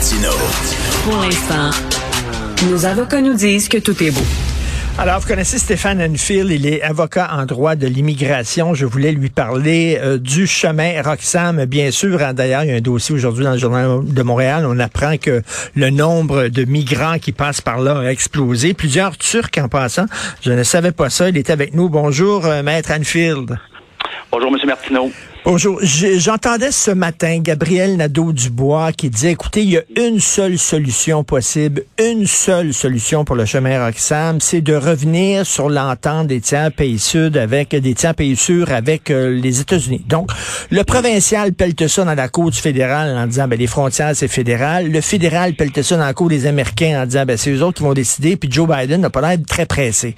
Martineau. Pour l'instant, nos avocats nous disent que tout est beau. Alors, vous connaissez Stéphane Enfield, il est avocat en droit de l'immigration. Je voulais lui parler euh, du chemin Roxham, bien sûr. Hein, d'ailleurs, il y a un dossier aujourd'hui dans le journal de Montréal. On apprend que le nombre de migrants qui passent par là a explosé. Plusieurs Turcs en passant. Je ne savais pas ça. Il est avec nous. Bonjour, euh, Maître Enfield. Bonjour, M. Martineau. Bonjour. J'entendais ce matin Gabriel Nadeau-Dubois qui disait, écoutez, il y a une seule solution possible, une seule solution pour le chemin Roxham, c'est de revenir sur l'entente des tiers pays sud avec des tiers pays sûrs avec euh, les États-Unis. Donc, le provincial pelte ça dans la cour du fédéral en disant, ben, les frontières, c'est fédéral. Le fédéral pelte ça dans la cour des Américains en disant, ben, c'est eux autres qui vont décider, puis Joe Biden n'a pas l'air très pressé.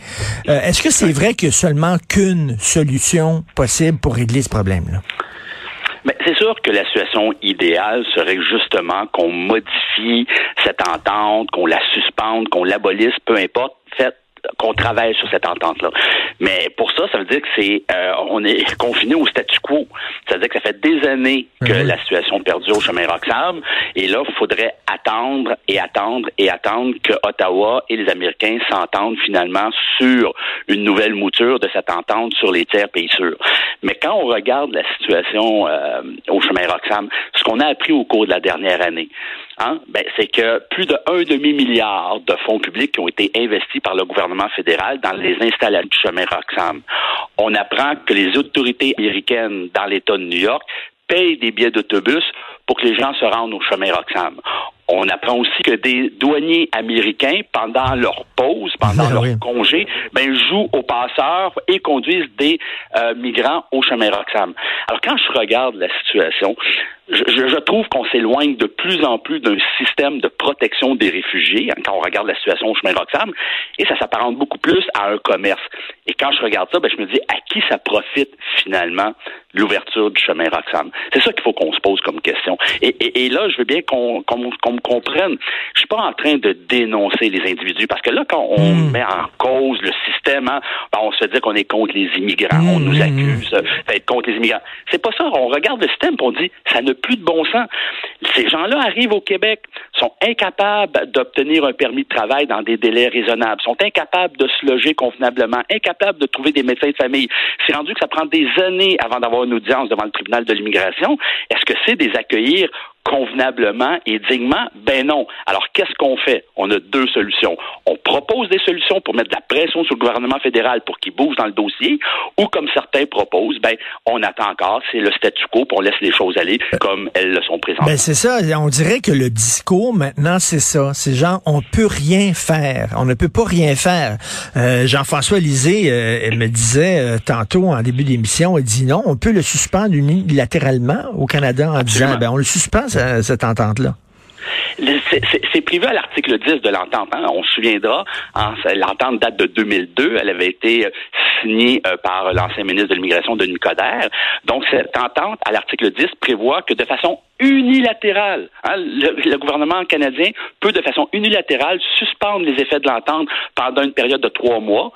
Euh, est-ce que c'est vrai qu'il y a seulement qu'une solution possible pour régler ce problème-là? Mais c'est sûr que la situation idéale serait justement qu'on modifie cette entente, qu'on la suspende, qu'on l'abolisse, peu importe. Qu'on travaille sur cette entente-là. Mais pour ça, ça veut dire que c'est euh, on est confiné au statu quo. Ça veut dire que ça fait des années que mhm. la situation perdure au chemin Roxham. Et là, il faudrait attendre et attendre et attendre que Ottawa et les Américains s'entendent finalement sur une nouvelle mouture de cette entente sur les tiers pays sûrs. Mais quand on regarde la situation euh, au chemin Roxham, ce qu'on a appris au cours de la dernière année, hein, ben, c'est que plus de un demi-milliard de fonds publics qui ont été investis par le gouvernement fédéral dans les installations du chemin Roxham. On apprend que les autorités américaines dans l'État de New York payent des billets d'autobus pour que les gens se rendent au chemin Roxham. On apprend aussi que des douaniers américains, pendant leur pause, pendant leur congé, ben, jouent aux passeurs et conduisent des euh, migrants au chemin Roxham. Alors, quand je regarde la situation, je, je trouve qu'on s'éloigne de plus en plus d'un système de protection des réfugiés, hein, quand on regarde la situation au chemin Roxham, et ça s'apparente beaucoup plus à un commerce. Et quand je regarde ça, ben, je me dis, à qui ça profite finalement l'ouverture du chemin Roxham? C'est ça qu'il faut qu'on se pose comme question. Et, et, là, je veux bien qu'on me comprenne. Je suis pas en train de dénoncer les individus, parce que là, quand on hmm. met en cause le système, hein, ben, on se dit qu'on est contre les immigrants, on nous hmm. accuse d'être contre les immigrants. C'est pas ça. On regarde le système, et on dit, ça n'a plus de bon sens. Ces gens-là arrivent au Québec, sont incapables d'obtenir un permis de travail dans des délais raisonnables, sont incapables de se loger convenablement, incapables de trouver des médecins de famille. C'est rendu que ça prend des années avant d'avoir une audience devant le tribunal de l'immigration. Est-ce que c'est des accueillir convenablement et dignement? Ben non. Alors, qu'est-ce qu'on fait? On a deux solutions. On propose des solutions pour mettre de la pression sur le gouvernement fédéral pour qu'il bouge dans le dossier, ou comme certains proposent, ben, on attend encore, c'est le statu quo, puis on laisse les choses aller comme elles le sont présentes. Ben, c'est ça. On dirait que le discours, maintenant, c'est ça. C'est genre, on peut rien faire. On ne peut pas rien faire. Euh, Jean-François Lisée euh, me disait euh, tantôt, en début d'émission, il dit non, on peut le suspendre unilatéralement au Canada en disant, ben, on le suspend cette entente-là? C'est prévu à l'article 10 de l'entente. Hein. On se souviendra, l'entente date de 2002. Elle avait été euh, signée euh, par l'ancien ministre de l'Immigration, Denis Coderre. Donc, cette entente, à l'article 10, prévoit que de façon unilatérale, hein, le, gouvernement canadien peut de façon unilatérale suspendre les effets de l'entente pendant une période de trois mois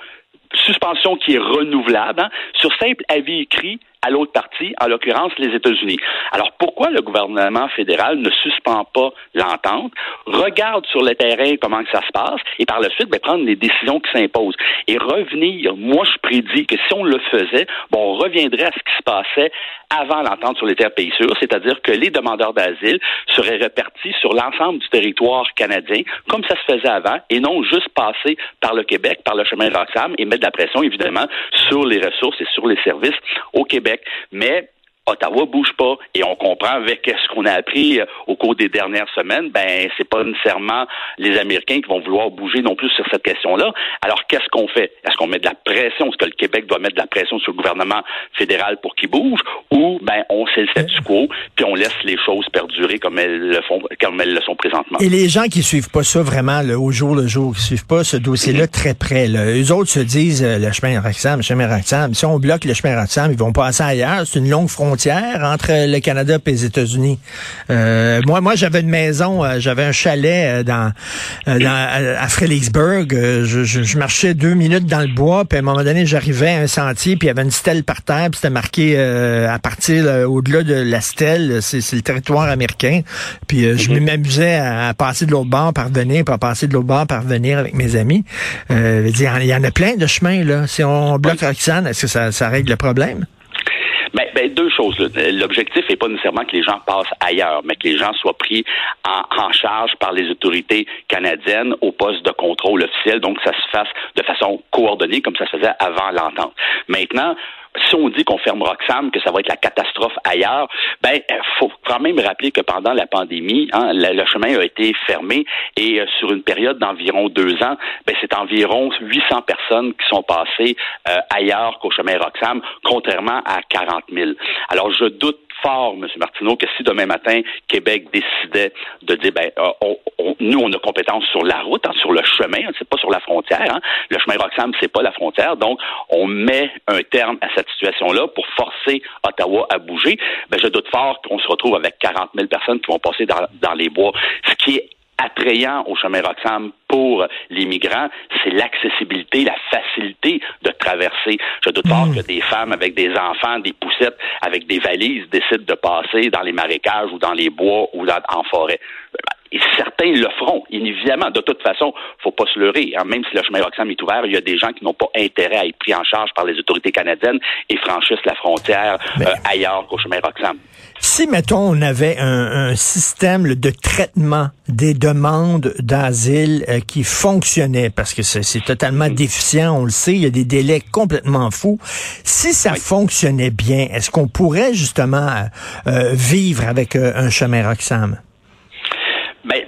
suspension qui est renouvelable, hein, sur simple avis écrit à l'autre partie, en l'occurrence les États-Unis. Alors pourquoi le gouvernement fédéral ne suspend pas l'entente, regarde sur le terrain comment ça se passe et par la suite ben, prendre les décisions qui s'imposent et revenir. Moi, je prédis que si on le faisait, bon, on reviendrait à ce qui se passait avant l'entente sur les terres pays sûrs, c'est-à-dire que les demandeurs d'asile seraient répartis sur l'ensemble du territoire canadien, comme ça se faisait avant, et non juste passer par le Québec, par le chemin Roxham, et mettre de la pression, évidemment, sur les ressources et sur les services au Québec. Mais Ottawa bouge pas. Et on comprend avec ce qu'on a appris euh, au cours des dernières semaines, ben c'est pas nécessairement les Américains qui vont vouloir bouger non plus sur cette question-là. Alors qu'est-ce qu'on fait? Est-ce qu'on met de la pression? Est-ce que le Québec doit mettre de la pression sur le gouvernement fédéral pour qu'il bouge? Ou ben on sait le statu quo puis on laisse les choses perdurer comme elles le font comme elles le sont présentement. Et les gens qui suivent pas ça vraiment au jour le jour, qui suivent pas ce dossier-là très près, là, eux autres se disent euh, le chemin Roxham, le chemin Roxham, si on bloque le chemin Roxham, ils vont passer ailleurs, c'est une longue frontière frontière entre le Canada et les États-Unis. Euh, moi, moi, j'avais une maison, euh, j'avais un chalet dans, dans à Fredericksburg. Je, je, je, marchais deux minutes dans le bois, puis à un moment donné, j'arrivais à un sentier, puis il y avait une stèle par terre, puis c'était marqué à partir au-delà de la stèle, c'est le territoire américain. Puis je mhm. m'amusais à, passer de l'autre bord, parvenir, puis à passer de l'autre bord, parvenir avec mes amis. Euh, il y en a plein de chemins là. Si on bloque Roxane, est-ce que ça, ça règle le problème? Ben, ben, deux choses. L'objectif n'est pas nécessairement que les gens passent ailleurs, mais que les gens soient pris en, charge par les autorités canadiennes au poste de contrôle officiel, donc que ça se fasse de façon coordonnée comme ça se faisait avant l'entente. Maintenant, si on dit qu'on ferme Roxham, que ça va être la catastrophe ailleurs, ben faut quand même rappeler que pendant la pandémie, hein, le, chemin a été fermé et euh, sur une période d'environ deux ans, ben c'est environ 800 personnes qui sont passées euh, ailleurs qu'au chemin Roxham, contrairement à 40 000. Alors je doute fort, M. Martineau, que si demain matin, Québec décidait de dire, ben, euh, nous, on a compétence sur la route, hein, sur le chemin, c'est pas sur la frontière. Hein. Le chemin Roxham, c'est pas la frontière. Donc, on met un terme à cette situation-là pour forcer Ottawa à bouger. Ben, je doute fort qu'on se retrouve avec 40 000 personnes qui vont passer dans, dans les bois. Ce qui est attrayant au chemin Roxham pour les migrants, c'est l'accessibilité, la facilité de traverser. Je doute pas hmm. que des femmes avec des enfants, des poussettes, avec des valises décident de passer dans les marécages ou dans les bois ou en forêt. Et certains le feront, évidemment. De toute façon, faut pas se leurrer. Hein. Même si le chemin Roxham est ouvert, il y a des gens qui n'ont pas intérêt à être pris en charge par les autorités canadiennes et franchissent la frontière euh, ailleurs qu'au chemin Roxham. Si, mettons, on avait un, système de traitement des demandes d'asile euh, qui fonctionnait, parce que c'est totalement déficient, on le sait, il y a des délais complètement fous. Si ça fonctionnait bien, est-ce qu'on pourrait justement euh, vivre avec un chemin Roxham?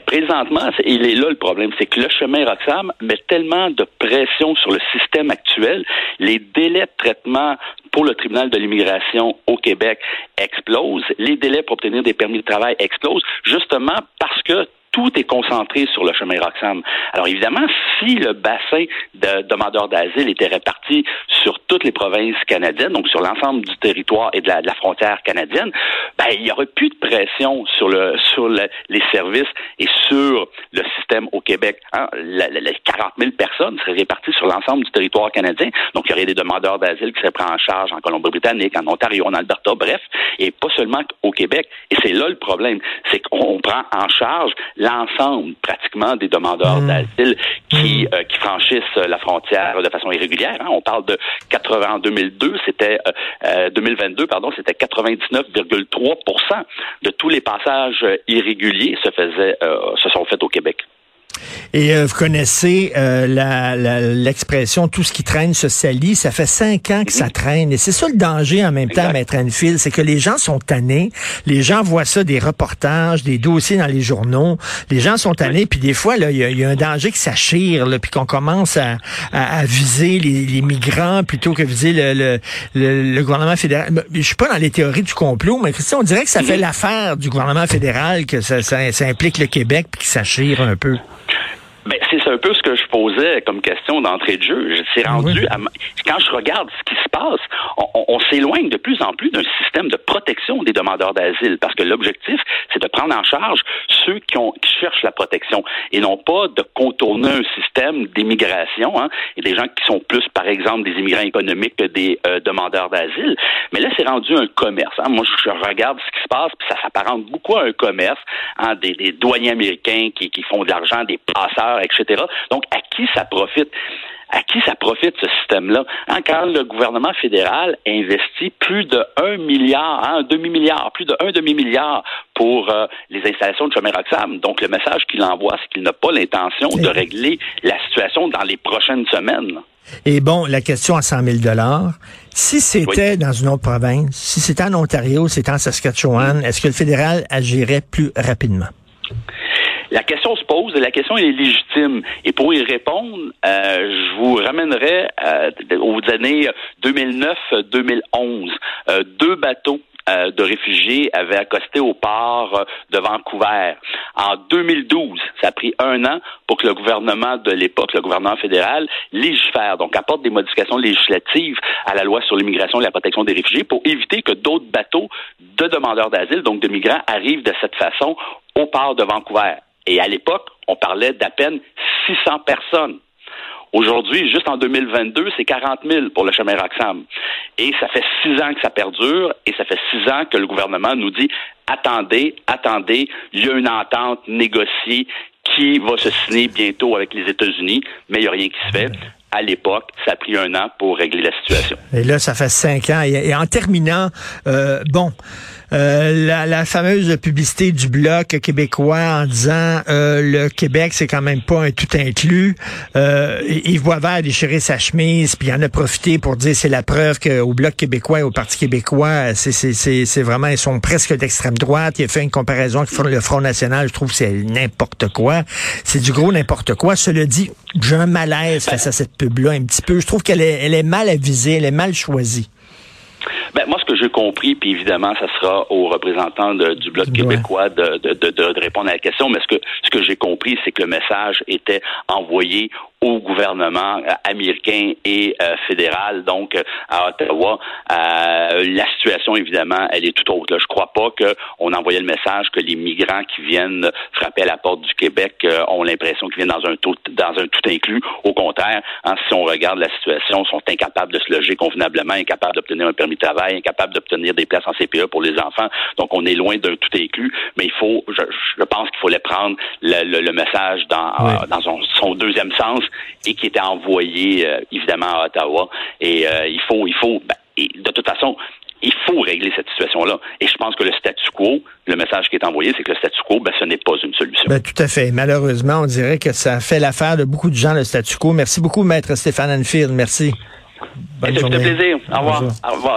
Présentement, il est là le problème, c'est que le chemin Roxham met tellement de pression sur le système actuel, les délais de traitement pour le tribunal de l'immigration au Québec explosent, les délais pour obtenir des permis de travail explosent, justement parce que tout est concentré sur le chemin Roxham. Alors évidemment, si le bassin de demandeurs d'asile était réparti sur toutes les provinces canadiennes, donc sur l'ensemble du territoire et de la, frontière canadienne, ben, il n'y aurait plus de pression sur le sur les services et sur le système au Québec. Les 40 000 personnes seraient réparties sur l'ensemble du territoire canadien. Donc il y aurait des demandeurs d'asile qui seraient pris en charge en Colombie-Britannique, en Ontario, en Alberta, bref, et pas seulement au Québec. Et c'est là le problème, c'est qu'on prend en charge l'ensemble pratiquement des demandeurs mmh. d'asile qui, mmh. euh, qui franchissent la frontière de façon irrégulière. Hein. On parle de 80 en 2002, c'était euh, 2022, euh, pardon, c'était 99,3% de tous les passages irréguliers se faisaient, euh, se sont faits au Québec. Et euh, vous connaissez euh, l'expression tout ce qui traîne se salit. Ça fait cinq ans que ça traîne. Et c'est ça le danger en même temps, Maître Anfield, c'est que les gens sont tannés. Les gens voient ça, des reportages, des dossiers dans les journaux. Les gens sont tannés. Puis des fois, il y, a un danger que ça chire, puis qu'on commence à, viser les, migrants plutôt que viser le, le, gouvernement fédéral. Je suis pas dans les théories du complot, mais on dirait que ça fait l'affaire du gouvernement fédéral, que ça, ça, implique le Québec, puis que ça chire un peu. Ben, c'est un peu ce que je posais comme question d'entrée de jeu. Je suis rendu à, quand je regarde ce qui se passe, on, s'éloigne de plus en plus d'un système de protection des demandeurs d'asile parce que l'objectif, c'est de prendre en charge ceux qui, ont, qui cherchent la protection et non pas de contourner un système d'immigration hein, et des gens qui sont plus, par exemple, des immigrants économiques que des euh, demandeurs d'asile. Mais là, c'est rendu un commerce. Hein. Moi, je regarde ce qui se passe, puis ça s'apparente beaucoup à un commerce, hein, des, des douaniers américains qui, qui font de l'argent, des passeurs etc. Donc, à qui ça profite? à qui ça profite ce système-là? Hein, quand le gouvernement fédéral investit plus de un milliard, hein, un demi-milliard, plus de un demi-milliard pour euh, les installations de chemin Roxham. Donc, le message qu'il envoie, c'est qu'il n'a pas l'intention de régler la situation dans les prochaines semaines. Et bon, la question à 100 000 si c'était dans une autre province, si c'était en Ontario, c'était en Saskatchewan, est-ce que le fédéral agirait plus rapidement? La question se pose et la question est légitime. Et pour y répondre, euh, je vous ramènerai euh, aux années 2009-2011. Euh, deux bateaux de réfugiés avaient accosté au port de Vancouver. En 2012, ça a pris un an pour que le gouvernement de l'époque, le gouvernement fédéral, légifère, donc apporte des modifications législatives à la loi sur l'immigration et la protection des réfugiés pour éviter que d'autres bateaux de demandeurs d'asile, donc de migrants, arrivent de cette façon au port de Vancouver. Et à l'époque, on parlait d'à peine 600 personnes. Aujourd'hui, juste en 2022, c'est 40 000 pour le chemin Roxham. Et ça fait six ans que ça perdure et ça fait six ans que le gouvernement nous dit attendez, attendez, il y a une entente négociée qui va se signer bientôt avec les États-Unis, mais il n'y a rien qui se fait à l'époque, ça a pris un an pour régler la situation. Et là, ça fait cinq ans. Et, en terminant, euh, bon, euh, la, la, fameuse publicité du bloc québécois en disant euh, le Québec, c'est quand même pas un tout inclus. Euh, Yves Boisvert a déchiré sa chemise, puis en a profité pour dire c'est la preuve qu'au bloc québécois et au Parti québécois, c'est vraiment, ils sont presque d'extrême droite. Il a fait une comparaison avec le Front National. Je trouve c'est n'importe quoi. C'est du gros n'importe quoi. Cela dit, j'ai un malaise face à cette pub-là un petit peu. Je trouve qu'elle est, elle est mal avisée, elle est mal choisie. Ben, moi, que j'ai compris, puis évidemment, ça sera aux représentants du Bloc québécois de, de, de, de, répondre à la question, mais ce que, ce que j'ai compris, c'est que le message était envoyé au gouvernement euh, américain et euh, fédéral, donc euh, à Ottawa. la situation, évidemment, elle est tout autre. Là. Je crois pas qu'on envoyait le message que les migrants qui viennent frapper à la porte du Québec ont l'impression qu'ils viennent dans un tout dans un tout inclus. Au contraire, hein, si on regarde la situation, ils sont incapables de se loger convenablement, incapables d'obtenir un permis de travail, incapables d'obtenir des places en CPE pour les enfants. Donc, on est loin d'un tout inclus. Mais il faut, je, je pense qu'il fallait prendre le, le, message dans, dans son, son deuxième sens et qui était envoyé euh, évidemment à Ottawa. Et euh, il faut, il faut, ben, de toute façon, il faut régler cette situation-là. Et je pense que le statu quo, le message qui est envoyé, c'est que le statu quo, ben, ce n'est pas une solution. Ben, tout à fait. Malheureusement, on dirait que ça fait l'affaire de beaucoup de gens, le statu quo. Merci beaucoup, Maître Stéphane Anfield. Merci. Bonne journée. plaisir. Au revoir. Au revoir.